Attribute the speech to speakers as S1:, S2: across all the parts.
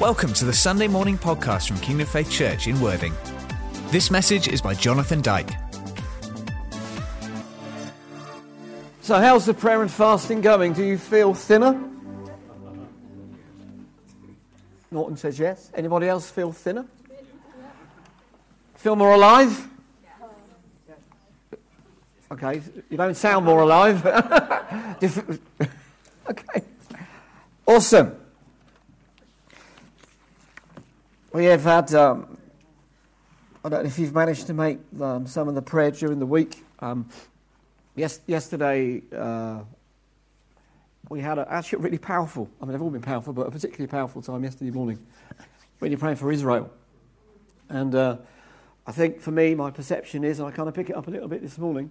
S1: Welcome to the Sunday morning podcast from Kingdom Faith Church in Worthing. This message is by Jonathan Dyke.
S2: So, how's the prayer and fasting going? Do you feel thinner? Norton says yes. Anybody else feel thinner? Feel more alive? Okay, you don't sound more alive. okay, awesome. We have had, um, I don't know if you've managed to make um, some of the prayer during the week. Um, yes, yesterday, uh, we had a, actually a really powerful, I mean, they've all been powerful, but a particularly powerful time yesterday morning, when you're praying for Israel. And uh, I think for me, my perception is, and I kind of pick it up a little bit this morning,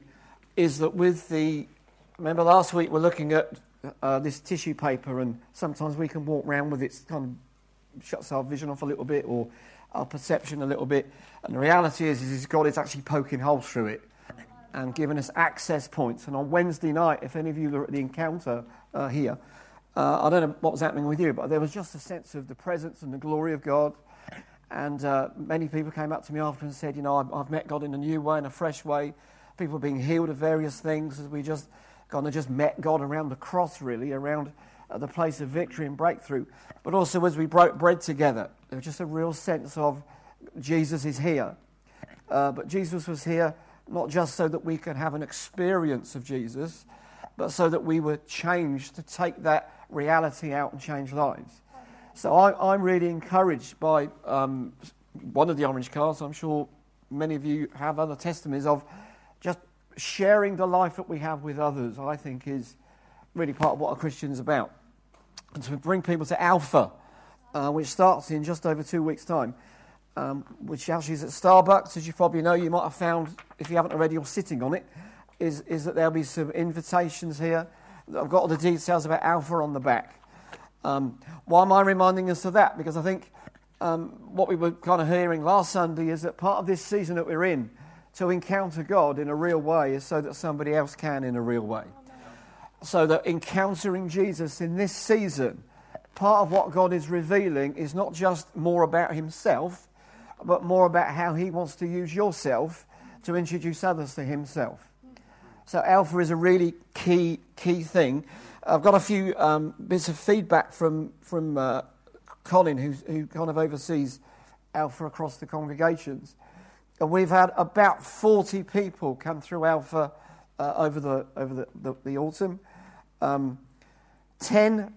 S2: is that with the, remember last week we're looking at uh, this tissue paper, and sometimes we can walk around with it kind of shuts our vision off a little bit or our perception a little bit. And the reality is, is God is actually poking holes through it and giving us access points. And on Wednesday night, if any of you were at the encounter uh, here, uh, I don't know what was happening with you, but there was just a sense of the presence and the glory of God. And uh, many people came up to me after and said, You know, I've, I've, met God in a new way, in a fresh way. People being healed of various things as we just kind of just met God around the cross, really, around the place of victory and breakthrough, but also as we broke bread together. There was just a real sense of Jesus is here. Uh, but Jesus was here not just so that we could have an experience of Jesus, but so that we were changed to take that reality out and change lives. So I, am really encouraged by um, one of the orange cards. I'm sure many of you have other testimonies of just sharing the life that we have with others, I think is really part of what a Christian is about. And to bring people to Alpha, uh, which starts in just over two weeks' time, um, which actually is at Starbucks, as you probably know, you might have found, if you haven't already, you're sitting on it, is, is that there'll be some invitations here. I've got all the details about Alpha on the back. Um, why am I reminding us of that? Because I think um, what we were kind of hearing last Sunday is that part of this season that we're in, to encounter God in a real way, is so that somebody else can in a real way so that encountering Jesus in this season, part of what God is revealing is not just more about Himself, but more about how He wants to use yourself to introduce others to Himself. So, Alpha is a really key, key thing. I've got a few um, bits of feedback from, from uh, Colin, who kind of oversees Alpha across the congregations. And we've had about 40 people come through Alpha uh, over, the, over the, the, the autumn. Um, ten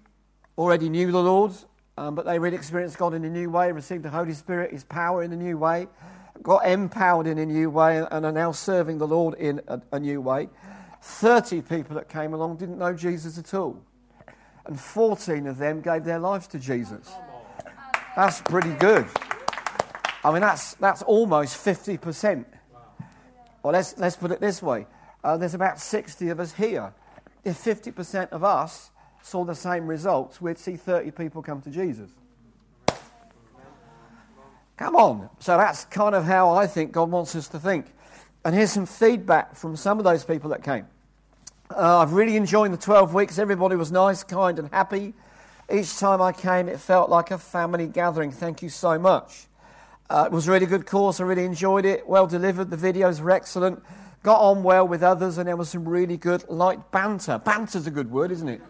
S2: already knew the Lord, um, but they really experienced God in a new way, received the Holy Spirit, His power in a new way, got empowered in a new way, and are now serving the Lord in a, a new way. 30 people that came along didn't know Jesus at all. And 14 of them gave their lives to Jesus. That's pretty good. I mean, that's, that's almost 50%. Well, let's, let's put it this way uh, there's about 60 of us here if 50% of us saw the same results, we'd see 30 people come to Jesus. Come on. So that's kind of how I think God wants us to think. And here's some feedback from some of those people that came. Uh, I've really enjoyed the 12 weeks. Everybody was nice, kind, and happy. Each time I came, it felt like a family gathering. Thank you so much. Uh, it was a really good course. I really enjoyed it. Well delivered. The videos were excellent got on well with others, and there was some really good light banter. Banter's a good word, isn't it?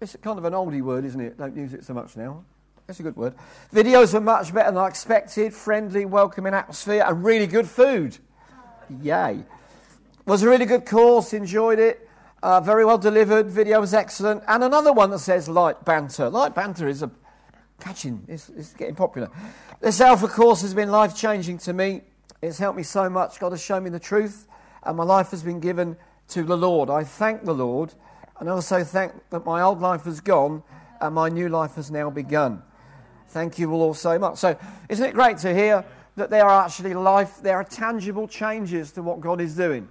S2: It's kind of an oldie word, isn't it? Don't use it so much now. That's a good word. Videos were much better than I expected. Friendly, welcoming atmosphere, and really good food. Yay. Was a really good course, enjoyed it. Uh, very well delivered. Video was excellent. And another one that says light banter. Light banter is a catching, it's, it's getting popular. This Alpha course has been life changing to me. It's helped me so much. God has shown me the truth, and my life has been given to the Lord. I thank the Lord, and also thank that my old life has gone and my new life has now begun. Thank you all so much. So, isn't it great to hear that there are actually life, there are tangible changes to what God is doing?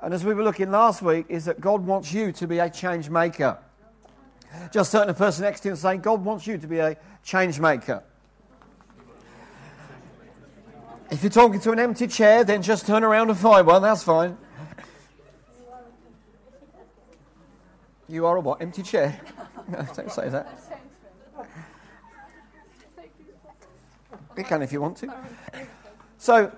S2: And as we were looking last week, is that God wants you to be a change maker. Just turn to the person next to you and say, God wants you to be a change maker. If you're talking to an empty chair, then just turn around and find one. That's fine. You are a what? Empty chair? Don't say that. You can if you want to. So,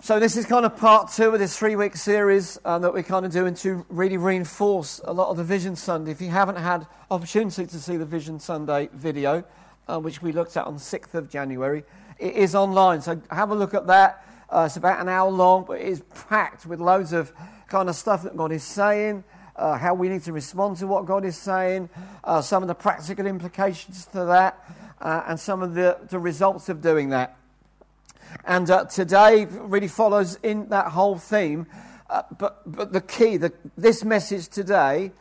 S2: so this is kind of part two of this three-week series uh, that we're kind of doing to really reinforce a lot of the Vision Sunday. If you haven't had opportunity to see the Vision Sunday video, uh, which we looked at on 6th of January, it is online. So have a look at that. Uh, it's about an hour long, but it is packed with loads of kind of stuff that God is saying, uh, how we need to respond to what God is saying, uh, some of the practical implications to that, uh, and some of the, the results of doing that. And uh, today really follows in that whole theme. Uh, but, but the key, the, this message today,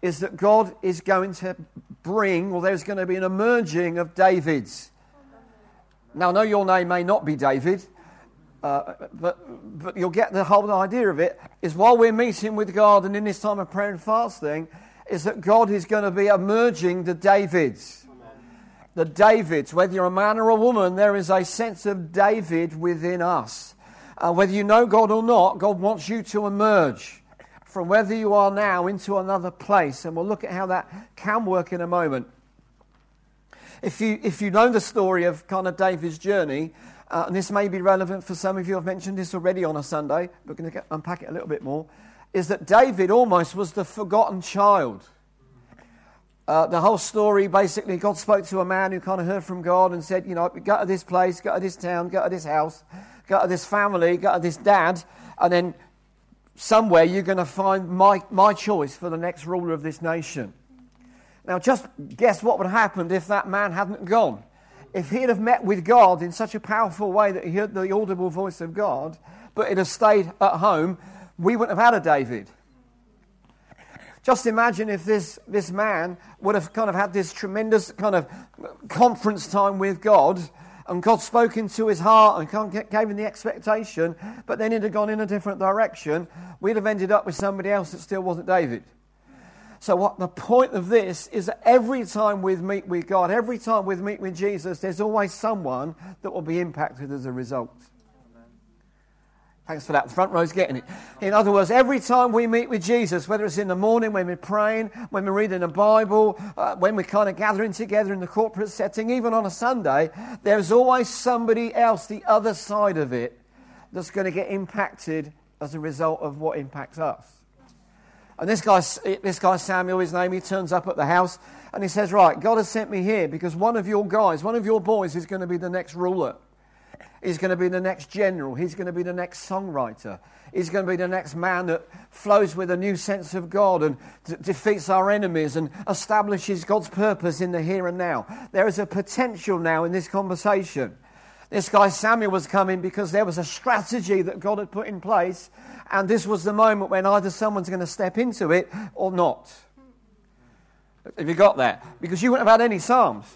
S2: is that God is going to bring, or there's going to be an emerging of Davids. Now, I know your name may not be David, uh, but, but you'll get the whole idea of it. Is while we're meeting with God and in this time of prayer and fasting, is that God is going to be emerging the Davids. The Davids, whether you're a man or a woman, there is a sense of David within us. Uh, whether you know God or not, God wants you to emerge from whether you are now into another place. And we'll look at how that can work in a moment. If you, if you know the story of kind of David's journey, uh, and this may be relevant for some of you, I've mentioned this already on a Sunday, we're going to unpack it a little bit more, is that David almost was the forgotten child. Uh, the whole story basically, God spoke to a man who kind of heard from God and said, You know, go to this place, go to this town, go to this house, go to this family, go to this dad, and then somewhere you're going to find my, my choice for the next ruler of this nation. Now, just guess what would have happened if that man hadn't gone. If he'd have met with God in such a powerful way that he heard the audible voice of God, but he'd have stayed at home, we wouldn't have had a David. Just imagine if this, this man would have kind of had this tremendous kind of conference time with God, and God spoke into his heart and gave him the expectation, but then he'd have gone in a different direction. We'd have ended up with somebody else that still wasn't David. So, what the point of this is that every time we meet with God, every time we meet with Jesus, there's always someone that will be impacted as a result. Thanks for that. The front row's getting it. In other words, every time we meet with Jesus, whether it's in the morning when we're praying, when we're reading the Bible, uh, when we're kind of gathering together in the corporate setting, even on a Sunday, there's always somebody else, the other side of it, that's going to get impacted as a result of what impacts us. And this guy, this guy Samuel, his name, he turns up at the house and he says, Right, God has sent me here because one of your guys, one of your boys is going to be the next ruler. He's going to be the next general. He's going to be the next songwriter. He's going to be the next man that flows with a new sense of God and d- defeats our enemies and establishes God's purpose in the here and now. There is a potential now in this conversation. This guy Samuel was coming because there was a strategy that God had put in place and this was the moment when either someone's going to step into it or not. Have you got that? Because you wouldn't have had any Psalms.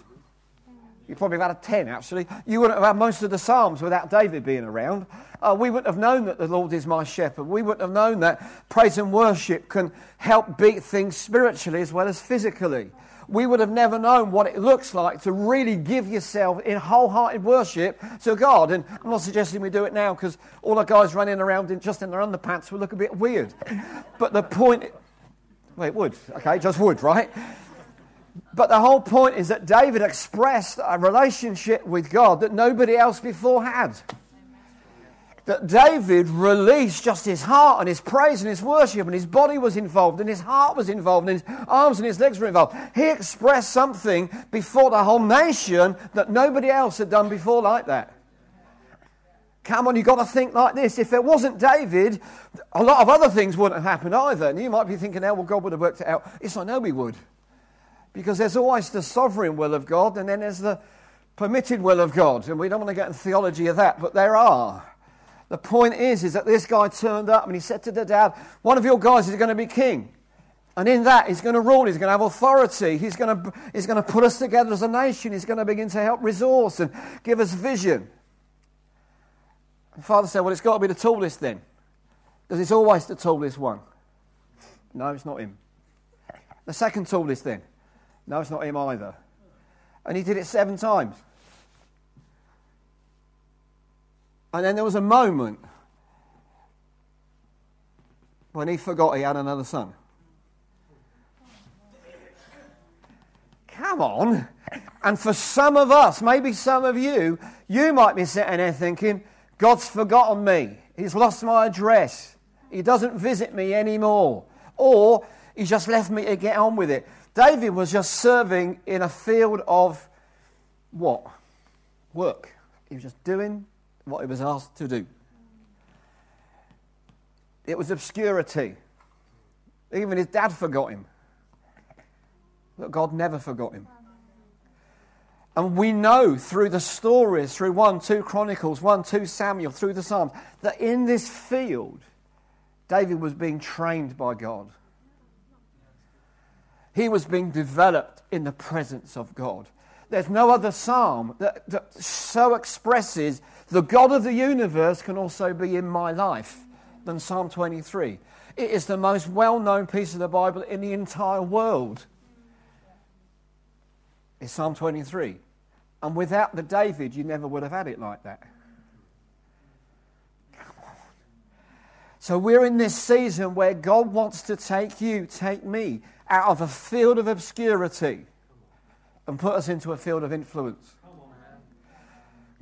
S2: You probably have had a 10, actually. You wouldn't have had most of the Psalms without David being around. Uh, we wouldn't have known that the Lord is my shepherd. We wouldn't have known that praise and worship can help beat things spiritually as well as physically we would have never known what it looks like to really give yourself in wholehearted worship to God. And I'm not suggesting we do it now because all the guys running around in, just in their underpants would look a bit weird. But the point, well, it would, okay, just would, right? But the whole point is that David expressed a relationship with God that nobody else before had that David released just his heart and his praise and his worship, and his body was involved, and his heart was involved, and his arms and his legs were involved. He expressed something before the whole nation that nobody else had done before like that. Come on, you've got to think like this. If it wasn't David, a lot of other things wouldn't have happened either. And you might be thinking, oh, well, God would have worked it out. Yes, I know He would. Because there's always the sovereign will of God, and then there's the permitted will of God. And we don't want to get into theology of that, but there are. The point is, is that this guy turned up and he said to the dad, one of your guys is going to be king. And in that, he's going to rule, he's going to have authority, he's going to, he's going to put us together as a nation, he's going to begin to help resource and give us vision. And father said, Well, it's got to be the tallest then. Because it's always the tallest one. No, it's not him. The second tallest then. No, it's not him either. And he did it seven times. And then there was a moment when he forgot he had another son. Come on. And for some of us, maybe some of you, you might be sitting there thinking, God's forgotten me. He's lost my address. He doesn't visit me anymore. Or he just left me to get on with it. David was just serving in a field of what? Work. He was just doing what he was asked to do. It was obscurity. Even his dad forgot him. But God never forgot him. And we know through the stories, through 1, 2 Chronicles, 1, 2 Samuel, through the Psalms, that in this field, David was being trained by God. He was being developed in the presence of God. There's no other psalm that, that so expresses the God of the universe can also be in my life than Psalm 23. It is the most well known piece of the Bible in the entire world. It's Psalm 23. And without the David, you never would have had it like that. So we're in this season where God wants to take you, take me, out of a field of obscurity and put us into a field of influence.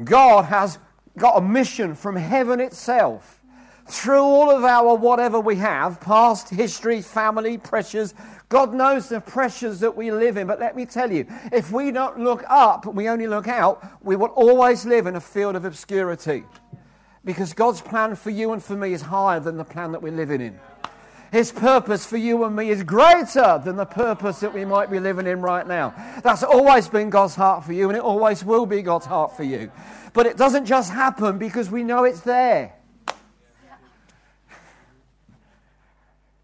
S2: God has got a mission from heaven itself through all of our whatever we have past, history, family, pressures. God knows the pressures that we live in. But let me tell you, if we don't look up, we only look out, we will always live in a field of obscurity. Because God's plan for you and for me is higher than the plan that we're living in. His purpose for you and me is greater than the purpose that we might be living in right now. That's always been God's heart for you, and it always will be God's heart for you. But it doesn't just happen because we know it's there.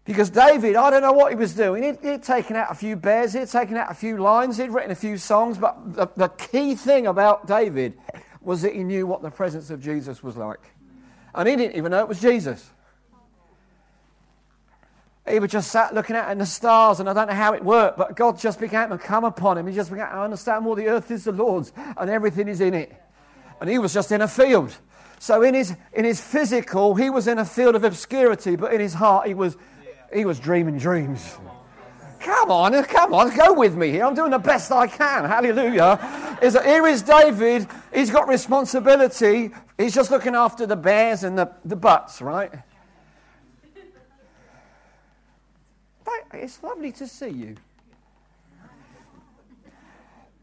S2: Because David, I don't know what he was doing. He'd, he'd, taken out a few bears, he'd taken out a few lines, he'd written a few songs, but the, the key thing about David was that he knew what the presence of Jesus was like. And he didn't even know it was Jesus. He was just sat looking at in the stars, and I don't know how it worked, but God just began to come upon him. He just began to understand well, the earth is the Lord's, and everything is in it. And he was just in a field. So in his, in his physical, he was in a field of obscurity, but in his heart, he was, he was dreaming dreams. Come on, come on, go with me here. I'm doing the best I can. Hallelujah. Is that here is David. He's got responsibility. He's just looking after the bears and the, the butts, right? It's lovely to see you.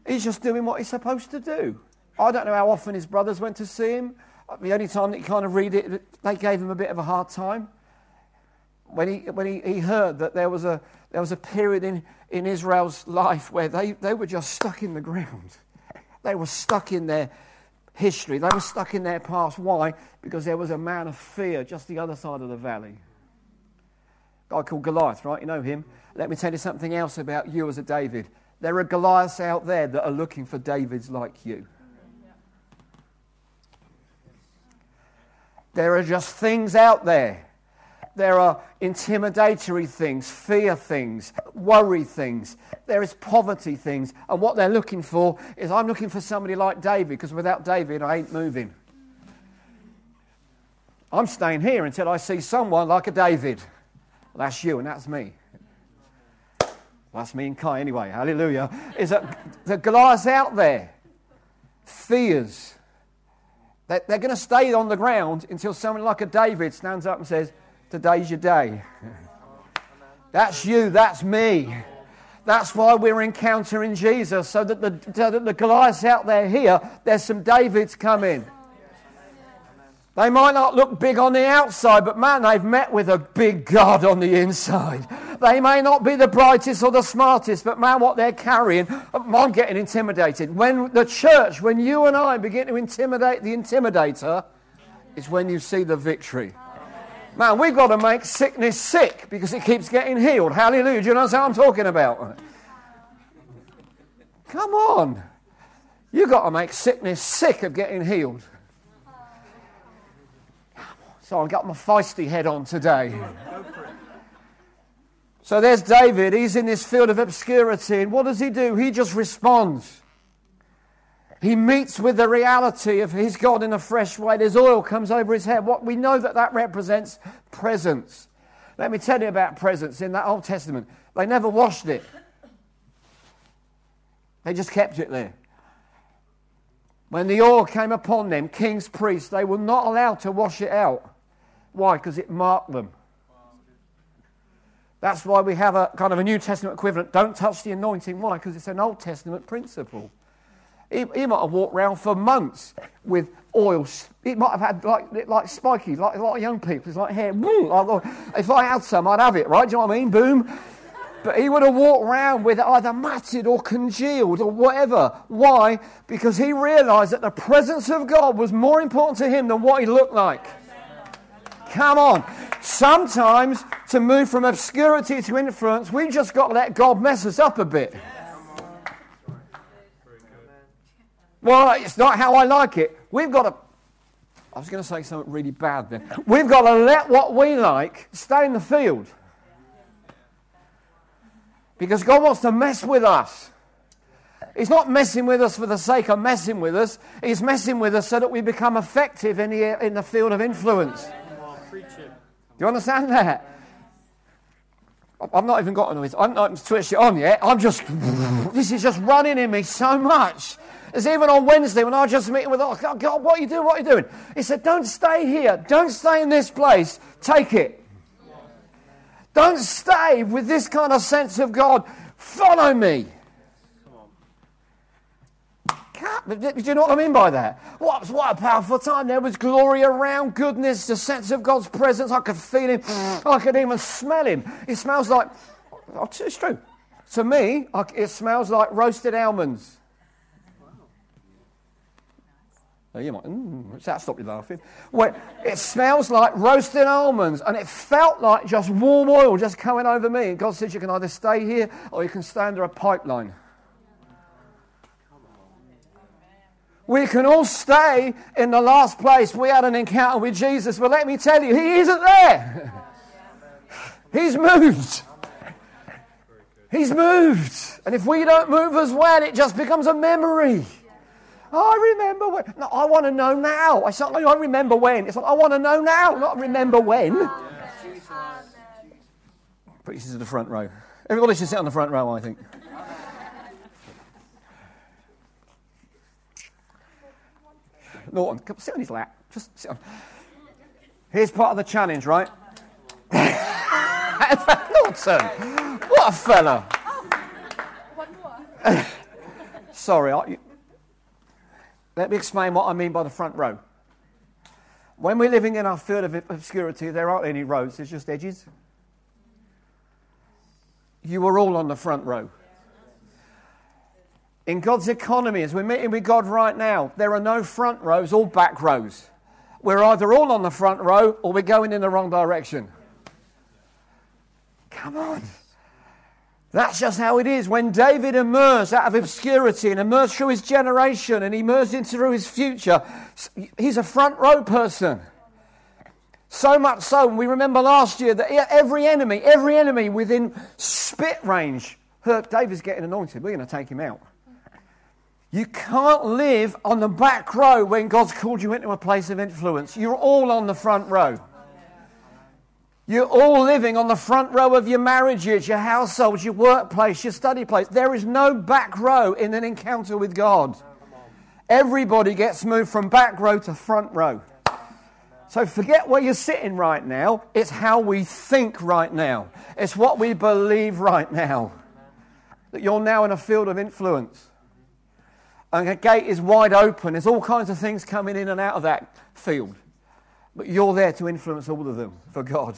S2: He's just doing what he's supposed to do. I don't know how often his brothers went to see him. The only time that you kind of read it, they gave him a bit of a hard time. When he, when he, he heard that there was a, there was a period in, in Israel's life where they, they were just stuck in the ground. They were stuck in their history. They were stuck in their past. Why? Because there was a man of fear just the other side of the valley guy called Goliath, right? You know him. Let me tell you something else about you as a David. There are Goliaths out there that are looking for Davids like you. There are just things out there. There are intimidatory things, fear things, worry things. There is poverty things. And what they're looking for is I'm looking for somebody like David, because without David, I ain't moving. I'm staying here until I see someone like a David. That's you and that's me. That's me and Kai anyway. Hallelujah. Is that the Goliath's out there? Fears. They're, going to stay on the ground until someone like a David stands up and says, Today's your day. That's you, that's me. That's why we're encountering Jesus, so that the, so that the Goliath's out there here, there's some Davids coming. They might not look big on the outside, but man, they've met with a big God on the inside. They may not be the brightest or the smartest, but man, what they're carrying, oh, I'm getting intimidated. When the church, when you and I begin to intimidate the intimidator, is when you see the victory. Man, we've got to make sickness sick because it keeps getting healed. Hallelujah. Do you know what I'm talking about? Come on. You've got to make sickness sick of getting healed. So I've got my feisty head on today. So there's David. He's in this field of obscurity. And what does he do? He just responds. He meets with the reality of his God in a fresh way. There's oil comes over his head. What we know that that represents presence. Let me tell you about presence in that Old Testament. They never washed it. They just kept it there. When the oil came upon them, kings, priests, they were not allowed to wash it out. Why? Because it marked them. That's why we have a kind of a New Testament equivalent. Don't touch the anointing. Why? Because it's an Old Testament principle. He, he, might have walked around for months with oil. He might have had like, like spiky, like a lot of young people. It's like hair. If I had some, I'd have it, right? Do you know what I mean? Boom. But he would have walked around with it either matted or congealed or whatever. Why? Because he realized that the presence of God was more important to him than what he looked like. Come on. Sometimes to move from obscurity to influence, we just got to let God mess us up a bit. Well, it's not how I like it. We've got to. I was going to say something really bad then. We've got to let what we like stay in the field. Because God wants to mess with us. He's not messing with us for the sake of messing with us. He's messing with us so that we become effective in the, in the field of influence. Do you understand that? I've not even gotten it. I'm not switched it on yet. I'm just, this is just running in me so much. It's even on Wednesday when I was just meeting with, oh, God, what are you doing? What are you doing? He said, don't stay here. Don't stay in this place. Take it. Don't stay with this kind of sense of God. Follow me. Do you know what I mean by that? What, what a powerful time. There was glory around, goodness, the sense of God's presence. I could feel him. I could even smell him. It smells like, oh, it's true. To me, it smells like roasted almonds. Oh, you might, mm, that stopped you laughing. Well, it smells like roasted almonds, and it felt like just warm oil just coming over me. And God said, You can either stay here or you can stay under a pipeline. We can all stay in the last place. We had an encounter with Jesus, but let me tell you, He isn't there. He's moved. He's moved. And if we don't move as well, it just becomes a memory. I remember when. No, I want to know now. I said, I remember when. It's like, I want to know now, not remember when. Put you to the front row. Everybody should sit on the front row, I think. Norton, come sit on his lap. Just sit on. Here's part of the challenge, right? Norton, what a fella. Sorry, I, let me explain what I mean by the front row. When we're living in our field of obscurity, there aren't any roads, there's just edges. You are all on the front row. In God's economy, as we're meeting with God right now, there are no front rows, all back rows. We're either all on the front row or we're going in the wrong direction. Come on. That's just how it is. When David emerged out of obscurity and emerged through his generation and emerged into his future, he's a front row person. So much so, we remember last year that every enemy, every enemy within spit range, heard David's getting anointed. We're going to take him out. You can't live on the back row when God's called you into a place of influence. You're all on the front row. You're all living on the front row of your marriages, your households, your workplace, your study place. There is no back row in an encounter with God. Everybody gets moved from back row to front row. So forget where you're sitting right now. It's how we think right now. It's what we believe right now. That you're now in a field of influence. And a gate is wide open. There's all kinds of things coming in and out of that field. But you're there to influence all of them for God.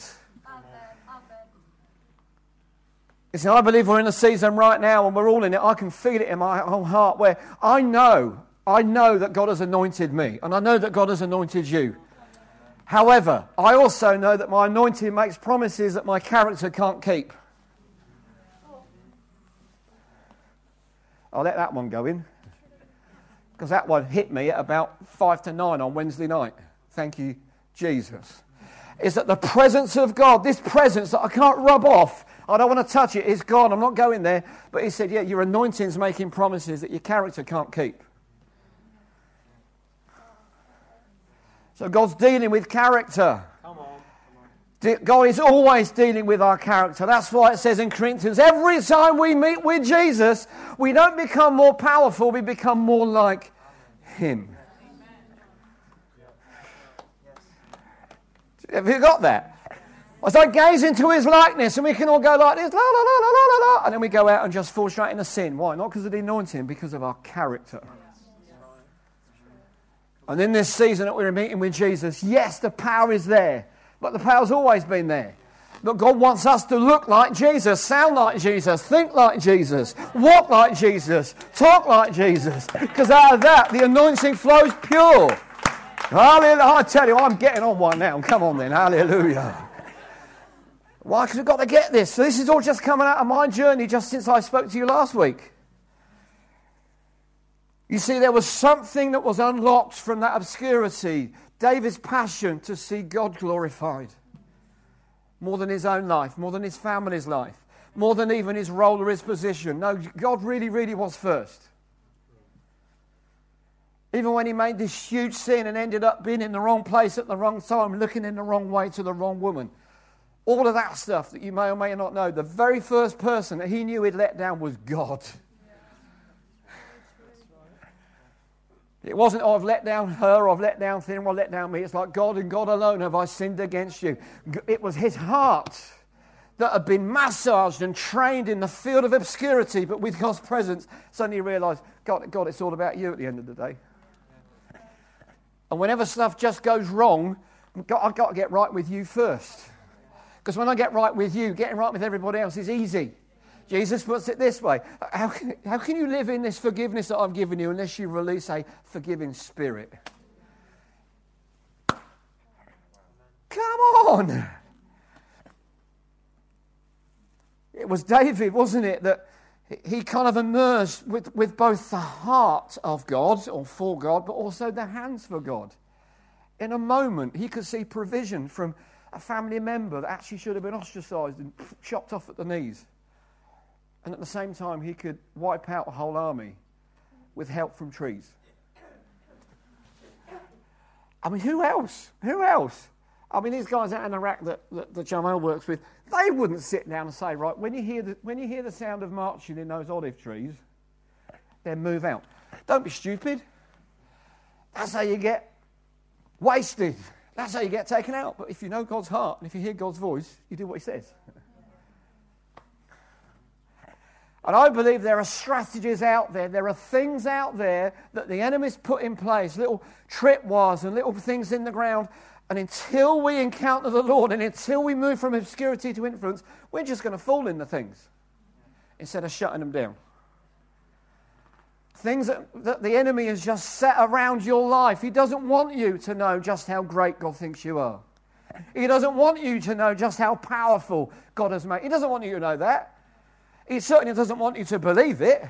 S2: You see, I believe we're in a season right now and we're all in it. I can feel it in my whole heart where I know, I know that God has anointed me and I know that God has anointed you. However, I also know that my anointing makes promises that my character can't keep. I'll let that one go in because that one hit me at about five to nine on Wednesday night. Thank you, Jesus. Is that the presence of God, this presence that I can't rub off, I don't want to touch it. It's gone. I'm not going there. But he said, Yeah, your anointing's making promises that your character can't keep. So God's dealing with character. God is always dealing with our character. That's why it says in Corinthians every time we meet with Jesus, we don't become more powerful, we become more like him. Have you got that? As I gaze into his likeness, and we can all go like this, la la la la la la la, and then we go out and just fall straight into sin. Why? Not because of the anointing, because of our character. And in this season that we're meeting with Jesus, yes, the power is there, but the power's always been there. But God wants us to look like Jesus, sound like Jesus, think like Jesus, walk like Jesus, talk like Jesus. Because out of that, the anointing flows pure. Hallelujah. I tell you, I'm getting on one now. Come on then. Hallelujah. Why? Because we've got to get this. So this is all just coming out of my journey just since I spoke to you last week. You see, there was something that was unlocked from that obscurity David's passion to see God glorified more than his own life, more than his family's life, more than even his role or his position. No, God really, really was first. Even when he made this huge sin and ended up being in the wrong place at the wrong time, looking in the wrong way to the wrong woman. All of that stuff that you may or may not know, the very first person that he knew he'd let down was God. It wasn't, oh, I've let down her, or I've let down him, or I've let down me. It's like, God and God alone have I sinned against you. It was his heart that had been massaged and trained in the field of obscurity, but with God's presence, suddenly realized, God, God, it's all about you at the end of the day. And whenever stuff just goes wrong, I've got to get right with you first. Because when I get right with you, getting right with everybody else is easy. Jesus puts it this way how can, how can you live in this forgiveness that I've given you unless you release a forgiving spirit? Come on! It was David, wasn't it, that he kind of emerged with, with both the heart of God or for God, but also the hands for God. In a moment, he could see provision from a family member that actually should have been ostracized and chopped off at the knees. And at the same time, he could wipe out a whole army with help from trees. I mean, who else? Who else? I mean, these guys out in Iraq that, that, that Jamal works with, they wouldn't sit down and say, right, when you, hear the, when you hear the sound of marching in those olive trees, then move out. Don't be stupid. That's how you get wasted. That's how you get taken out. But if you know God's heart and if you hear God's voice, you do what He says. And I believe there are strategies out there, there are things out there that the enemy's put in place, little tripwires and little things in the ground. And until we encounter the Lord and until we move from obscurity to influence, we're just going to fall into things instead of shutting them down. Things that, that the enemy has just set around your life. He doesn't want you to know just how great God thinks you are. He doesn't want you to know just how powerful God has made. He doesn't want you to know that. He certainly doesn't want you to believe it,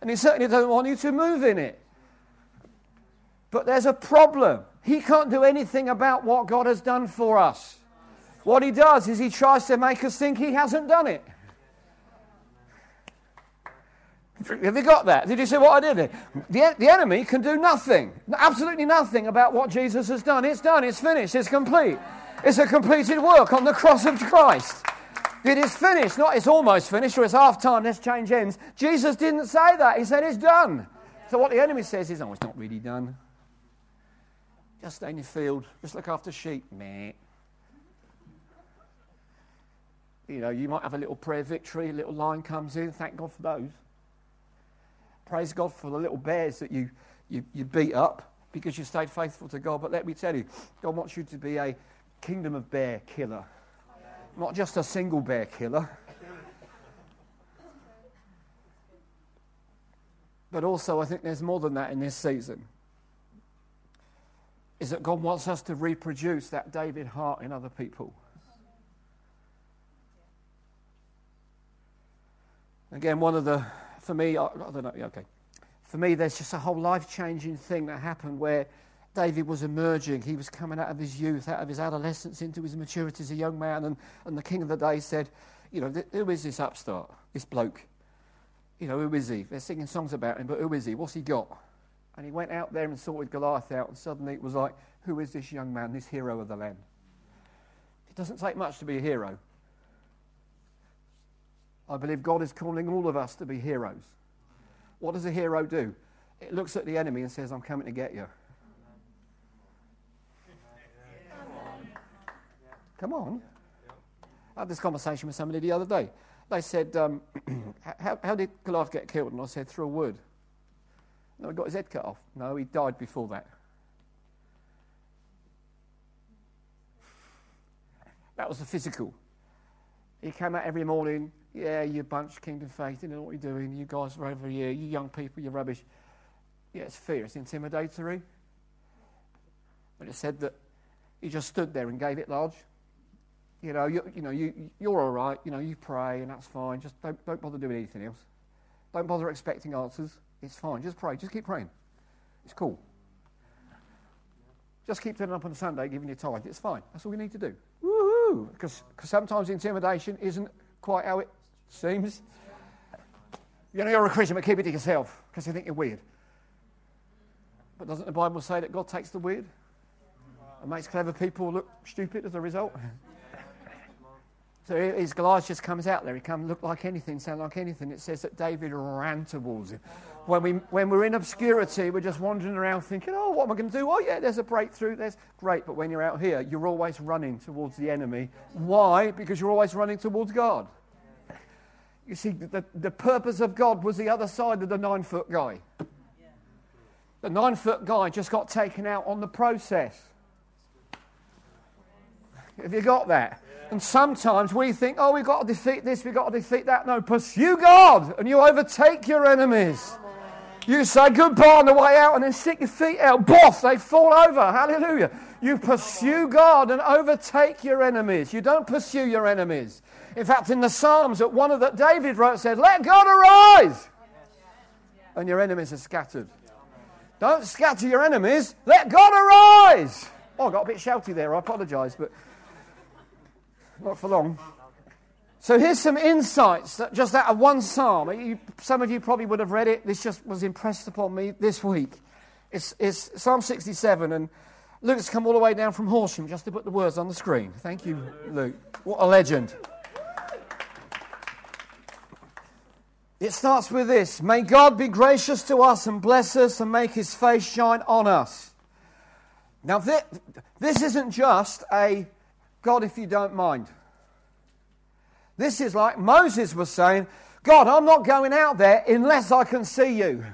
S2: and he certainly doesn't want you to move in it. But there's a problem. He can't do anything about what God has done for us. What he does is he tries to make us think he hasn't done it. Have you got that? Did you see what I did The, the enemy can do nothing, absolutely nothing about what Jesus has done. It's done, it's finished, it's complete. It's a completed work on the cross of Christ. It is finished, not it's almost finished or it's half time, let's change ends. Jesus didn't say that. He said it's done. So what the enemy says is, oh, it's not really done. Just stay in your field, just look after sheep. Meh. You know, you might have a little prayer victory, a little line comes in, thank God for those. Praise God for the little bears that you, you, you beat up because you stayed faithful to God. But let me tell you, God wants you to be a kingdom of bear killer not just a single bear killer, but also I think there's more than that in this season. Is that God wants us to reproduce that David heart in other people. Again, one of the, for me, I, don't know, okay. For me, there's just a whole life changing thing that happened where David was emerging. He was coming out of his youth, out of his adolescence into his maturity as a young man. And, and the king of the day said, You know, who is this upstart, this bloke? You know, who is he? They're singing songs about him, but who is he? What's he got? And he went out there and sorted Goliath out, and suddenly it was like, Who is this young man, this hero of the land? It doesn't take much to be a hero. I believe God is calling all of us to be heroes. What does a hero do? it looks at the enemy and says, I'm coming to get you. Come on. I had this conversation with somebody the other day. They said, um, how, how, did Goliath get killed? And I said, through a wood. No, he got his head cut off. No, he died before that. That was the physical. He came out every morning. Yeah, you bunch, Kingdom Faith, you know what you're doing. You guys are over here. You young people, you're rubbish. Yeah, it's fear. It's intimidatory. But it said that he just stood there and gave it large. You know, you, you know, you, you're all right. You know, you pray and that's fine. Just don't, don't bother doing anything else. Don't bother expecting answers. It's fine. Just pray. Just keep praying. It's cool. Just keep turning up on Sunday, giving your tithe. It's fine. That's all we need to do. Woohoo! Because sometimes intimidation isn't quite how it seems. You know, you're a Christian, but keep it to yourself because you think you're weird. But doesn't the Bible say that God takes the weird and makes clever people look stupid as a result? So his Goliath just comes out there. He can look like anything, sound like anything. It says that David ran towards him. When, we, when we're in obscurity, we're just wandering around thinking, oh, what am I going to do? Oh, yeah, there's a breakthrough. There's great. But when you're out here, you're always running towards the enemy. Why? Because you're always running towards God. You see, the, the purpose of God was the other side of the nine foot guy. The nine foot guy just got taken out on the process. Have you got that? And sometimes we think, oh, we've got to defeat this, we've got to defeat that. No, pursue God and you overtake your enemies. You say goodbye on the way out and then stick your feet out. Boff, they fall over. Hallelujah. You pursue God and overtake your enemies. You don't pursue your enemies. In fact, in the Psalms, that one of that David wrote said, Let God arise, and your enemies are scattered. Don't scatter your enemies. Let God arise. Oh, I got a bit shouty there. I apologize, but not for long. So here's some insights that just out of one psalm. You, some of you probably would have read it. This just was impressed upon me this week. It's, it's Psalm 67, and Luke's come all the way down from Horsham just to put the words on the screen. Thank you, Luke. What a legend. It starts with this May God be gracious to us and bless us and make his face shine on us. Now, this, this isn't just a God, if you don't mind. This is like Moses was saying, God, I'm not going out there unless I can see you.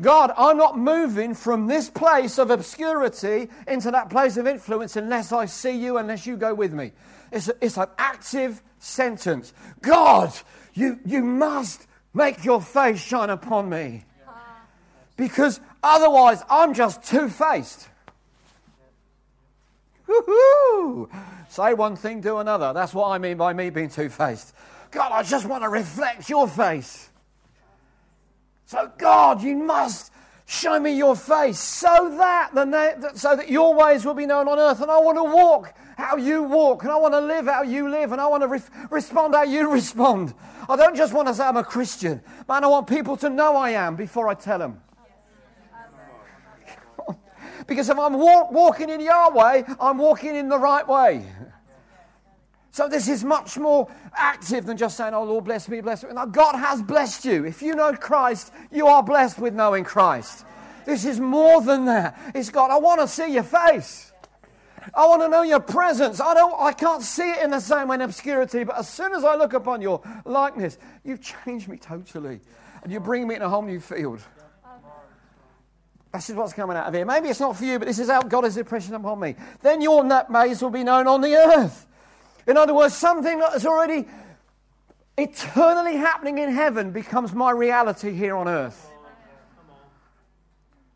S2: God, I'm not moving from this place of obscurity into that place of influence unless I see you, unless you go with me. It's, a, it's an active sentence. God, you, you must make your face shine upon me. Because otherwise, I'm just two faced. Woo-hoo! Say one thing, do another. That's what I mean by me being two faced. God, I just want to reflect your face. So, God, you must show me your face so that, the na- so that your ways will be known on earth. And I want to walk how you walk, and I want to live how you live, and I want to re- respond how you respond. I don't just want to say I'm a Christian, man, I want people to know I am before I tell them. Because if I'm walk, walking in way, I'm walking in the right way. So this is much more active than just saying, Oh Lord, bless me, bless me. Now, God has blessed you. If you know Christ, you are blessed with knowing Christ. This is more than that. It's God, I want to see your face. I want to know your presence. I don't I can't see it in the same way in obscurity, but as soon as I look upon your likeness, you've changed me totally. And you bring me in a whole new field. This is what's coming out of here. Maybe it's not for you, but this is how God has impression upon me. Then your nutmegs will be known on the earth. In other words, something that is already eternally happening in heaven becomes my reality here on earth.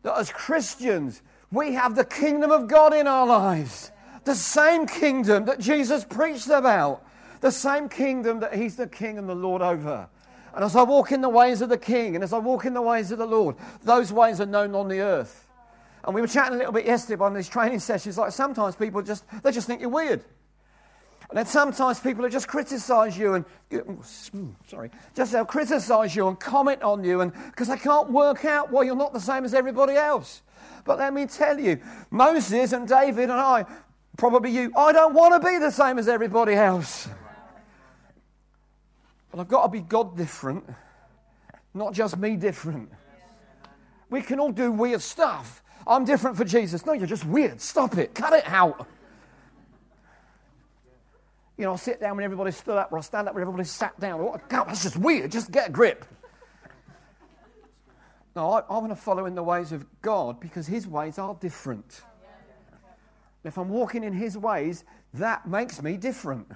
S2: That as Christians, we have the kingdom of God in our lives. The same kingdom that Jesus preached about. The same kingdom that He's the King and the Lord over. And as I walk in the ways of the King and as I walk in the ways of the Lord, those ways are known on the earth. And we were chatting a little bit yesterday on these training sessions. Like sometimes people just they just think you're weird. And then sometimes people will just criticize you and oh, hmm, sorry, just they'll criticize you and comment on you, and because they can't work out why you're not the same as everybody else. But let me tell you, Moses and David and I, probably you, I don't want to be the same as everybody else. I've got to be God different, not just me different. We can all do weird stuff. I'm different for Jesus. No, you're just weird. Stop it. Cut it out. You know, I'll sit down when everybody's stood up, or I'll stand up when everybody's sat down. Oh, God, that's just weird. Just get a grip. No, I, I want to follow in the ways of God because His ways are different. If I'm walking in His ways, that makes me different.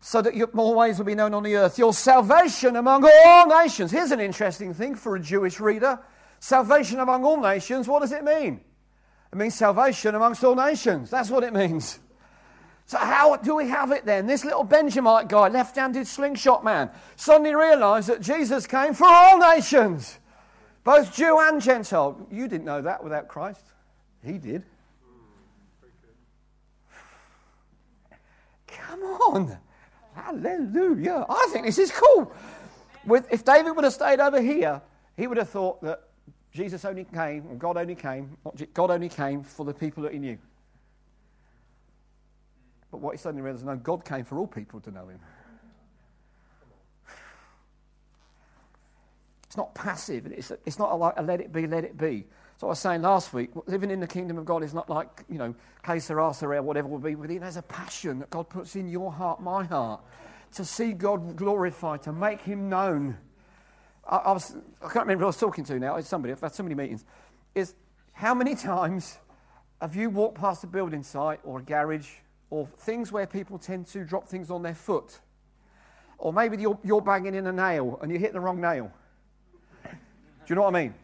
S2: So that your, ways will be known on the earth. Your salvation among all nations. Here's an interesting thing for a Jewish reader salvation among all nations, what does it mean? It means salvation amongst all nations. That's what it means. So, how do we have it then? This little Benjamite guy, left handed slingshot man, suddenly realized that Jesus came for all nations, both Jew and Gentile. You didn't know that without Christ. He did. Come on. Hallelujah. I think this is cool. With, if David would have stayed over here, he would have thought that Jesus only came, and God only came, God only came for the people that he knew. But what he suddenly realized, is no, God came for all people to know him. It's not passive. It's, it's not like a let it be, let it be. So I was saying last week, living in the kingdom of God is not like, you know, sera, sera, whatever will be within. There's a passion that God puts in your heart, my heart, to see God glorified, to make him known. I, I, was, I can't remember who I was talking to now. It's somebody. I've had so many meetings. Is how many times have you walked past a building site or a garage or things where people tend to drop things on their foot? Or maybe you're, you're banging in a nail and you hit the wrong nail. Do you know what I mean?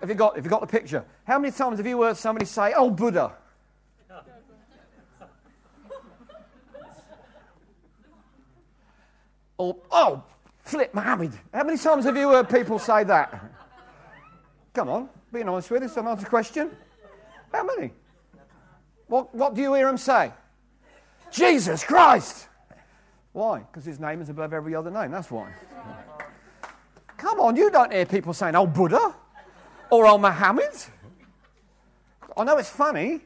S2: Have, you got, have you got the picture? How many times have you heard somebody say, Oh, Buddha? or, Oh, flip Muhammad. How many times have you heard people say that? Come on, being honest with us, I'm answer a question. How many? What, what do you hear them say? Jesus Christ. Why? Because his name is above every other name. That's why. Come on, you don't hear people saying, oh, Buddha or oh, Muhammad. I know it's funny,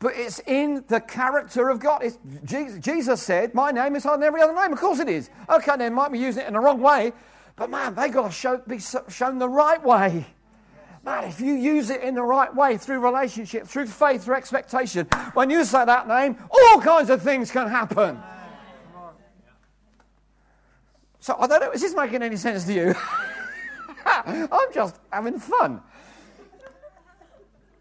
S2: but it's in the character of God. Jesus, Jesus said, My name is on every other name. Of course it is. Okay, they might be using it in the wrong way, but man, they got to show, be shown the right way. Man, if you use it in the right way through relationship, through faith, through expectation, when you say that name, all kinds of things can happen. So I don't know, is this making any sense to you? I'm just having fun.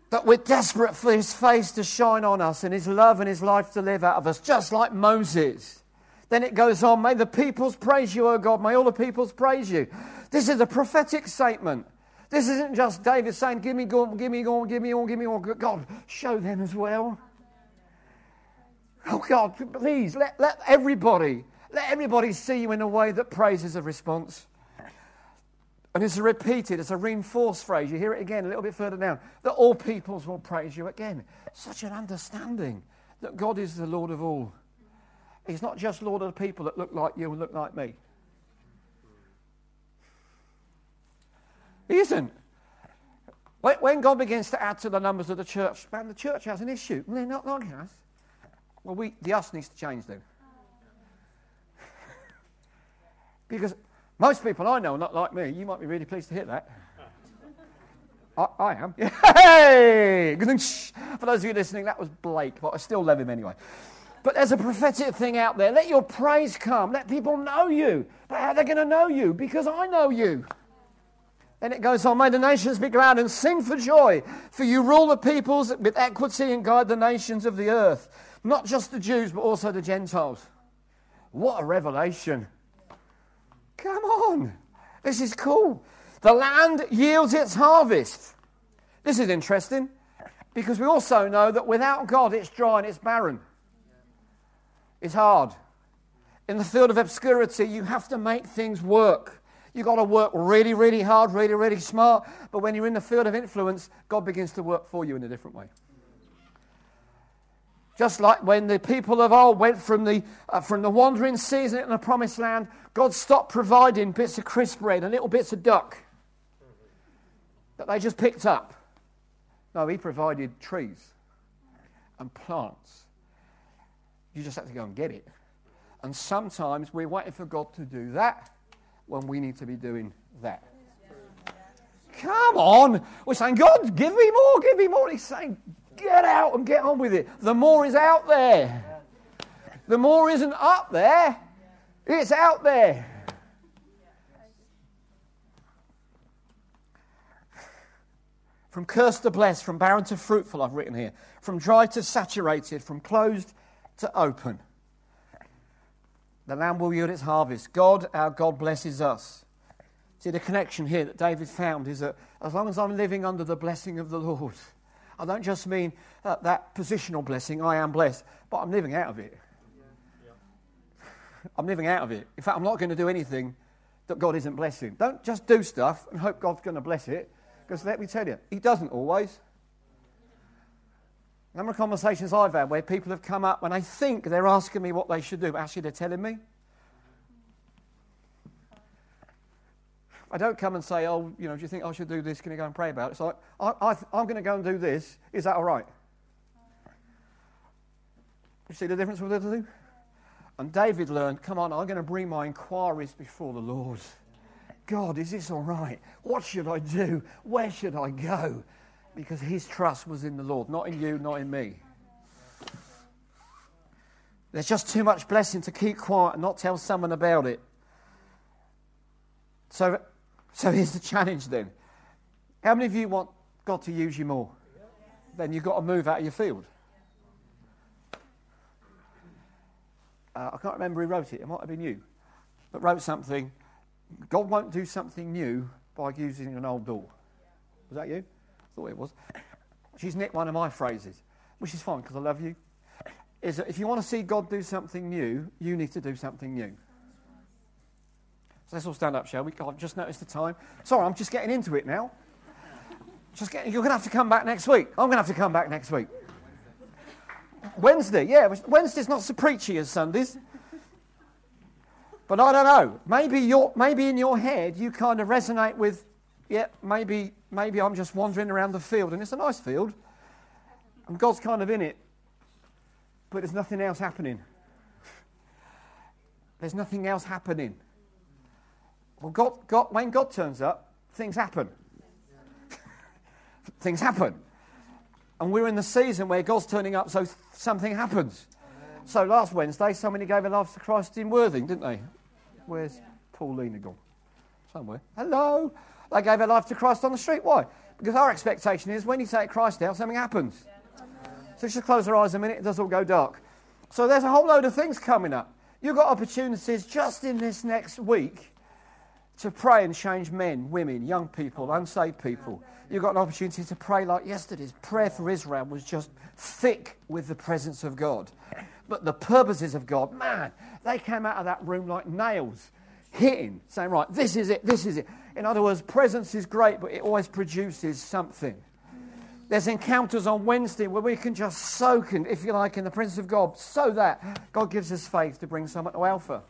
S2: But we're desperate for his face to shine on us and his love and his life to live out of us, just like Moses. Then it goes on, may the peoples praise you, O God, may all the peoples praise you. This is a prophetic statement. This isn't just David saying, Give me all, give me all, give me all, give me all. God, show them as well. Oh God, please let, let everybody, let everybody see you in a way that praises a response. And it's repeated, it's a reinforced phrase. You hear it again a little bit further down. That all peoples will praise you again. Such an understanding that God is the Lord of all. He's not just Lord of the people that look like you and look like me. He isn't. When God begins to add to the numbers of the church, man, the church has an issue. They're not like us. Well, we, the us needs to change, though. because most people I know are not like me. You might be really pleased to hear that. I, I am. Hey! For those of you listening, that was Blake, but I still love him anyway. But there's a prophetic thing out there. Let your praise come. Let people know you. But how are they going to know you? Because I know you. And it goes on, may the nations be glad and sing for joy, for you rule the peoples with equity and guide the nations of the earth. Not just the Jews, but also the Gentiles. What a revelation! Come on, this is cool. The land yields its harvest. This is interesting because we also know that without God it's dry and it's barren. It's hard. In the field of obscurity, you have to make things work. You've got to work really, really hard, really, really smart. But when you're in the field of influence, God begins to work for you in a different way. Just like when the people of old went from the, uh, from the wandering season in the promised land, God stopped providing bits of crisp bread and little bits of duck that they just picked up. No, He provided trees and plants. You just have to go and get it. And sometimes we're waiting for God to do that when we need to be doing that. come on. We're saying, God, give me more, give me more. He's saying, get out and get on with it. The more is out there. The more isn't up there, it's out there. From cursed to blessed, from barren to fruitful, I've written here. From dry to saturated, from closed to open. The land will yield its harvest. God, our God, blesses us. See, the connection here that David found is that as long as I'm living under the blessing of the Lord, I don't just mean uh, that positional blessing, I am blessed, but I'm living out of it. I'm living out of it. In fact, I'm not going to do anything that God isn't blessing. Don't just do stuff and hope God's going to bless it. Because let me tell you, He doesn't always. A number of conversations I've had where people have come up when they think they're asking me what they should do, but actually they're telling me. I don't come and say, oh, you know, do you think I should do this? Can you go and pray about it? It's like, I, I, I'm going to go and do this. Is that all right? You see the difference with the two? And David learned, come on, I'm going to bring my inquiries before the Lord. God, is this all right? What should I do? Where should I go? Because his trust was in the Lord, not in you, not in me. There's just too much blessing to keep quiet and not tell someone about it. So, so here's the challenge then. How many of you want God to use you more? Then you've got to move out of your field. Uh, I can't remember who wrote it. It might have been you. But wrote something God won't do something new by using an old door. Was that you? I thought it was. She's nicked one of my phrases, which is fine because I love you. Is that if you want to see God do something new, you need to do something new. So let's all stand up, shall we? I've just noticed the time. Sorry, I'm just getting into it now. Just getting, you're going to have to come back next week. I'm going to have to come back next week. Wednesday, yeah. Wednesday's not so preachy as Sundays. But I don't know. Maybe, you maybe in your head you kind of resonate with, yeah, maybe, maybe I'm just wandering around the field, and it's a nice field, and God's kind of in it, but there's nothing else happening. There's nothing else happening. Well, God, God, when God turns up, things happen. things happen. And we're in the season where God's turning up, so something happens. So last Wednesday, somebody gave a life to Christ in Worthing, didn't they? Where's Paulina gone? Somewhere. Hello. They gave their life to Christ on the street. Why? Because our expectation is when you take Christ out, something happens. So just close our eyes a minute, it does all go dark. So there's a whole load of things coming up. You've got opportunities just in this next week to pray and change men, women, young people, unsaved people. You've got an opportunity to pray like yesterday's prayer for Israel was just thick with the presence of God. But the purposes of God, man, they came out of that room like nails, hitting, saying, right, this is it, this is it. In other words, presence is great, but it always produces something. There's encounters on Wednesday where we can just soak in, if you like, in the presence of God, so that God gives us faith to bring someone to Alpha.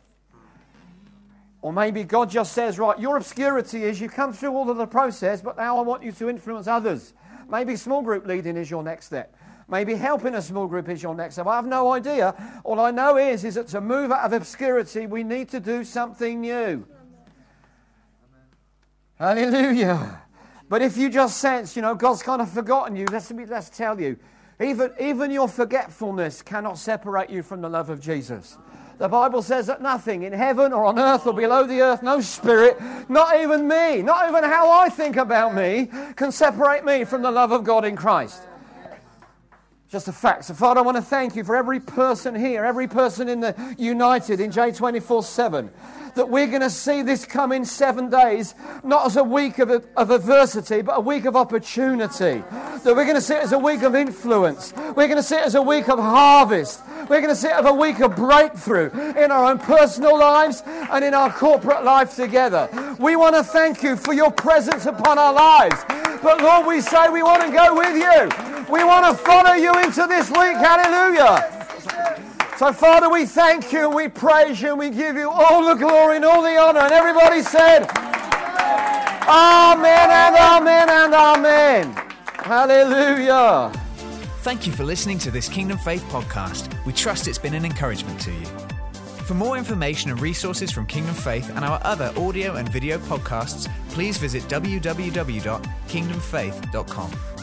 S2: Or maybe God just says, right, your obscurity is you come through all of the process, but now I want you to influence others. Maybe small group leading is your next step. Maybe helping a small group is your next step. I have no idea. All I know is, is that to move out of obscurity, we need to do something new. Amen. Hallelujah. But if you just sense, you know, God's kind of forgotten you, let's, let's tell you, even, even your forgetfulness cannot separate you from the love of Jesus. The Bible says that nothing in heaven or on earth or below the earth, no spirit, not even me, not even how I think about me, can separate me from the love of God in Christ. Just a fact. So, Father, I want to thank you for every person here, every person in the United in J24 7 that we're going to see this come in seven days, not as a week of, of adversity, but a week of opportunity. That we're going to see it as a week of influence. We're going to see it as a week of harvest. We're going to see it as a week of breakthrough in our own personal lives and in our corporate life together. We want to thank you for your presence upon our lives. But Lord, we say we want to go with you. We want to follow you into this week. Hallelujah. So, Father, we thank you we praise you and we give you all the glory and all the honor. And everybody said, Amen and Amen and Amen. Hallelujah.
S1: Thank you for listening to this Kingdom Faith podcast. We trust it's been an encouragement to you. For more information and resources from Kingdom Faith and our other audio and video podcasts, please visit www.kingdomfaith.com.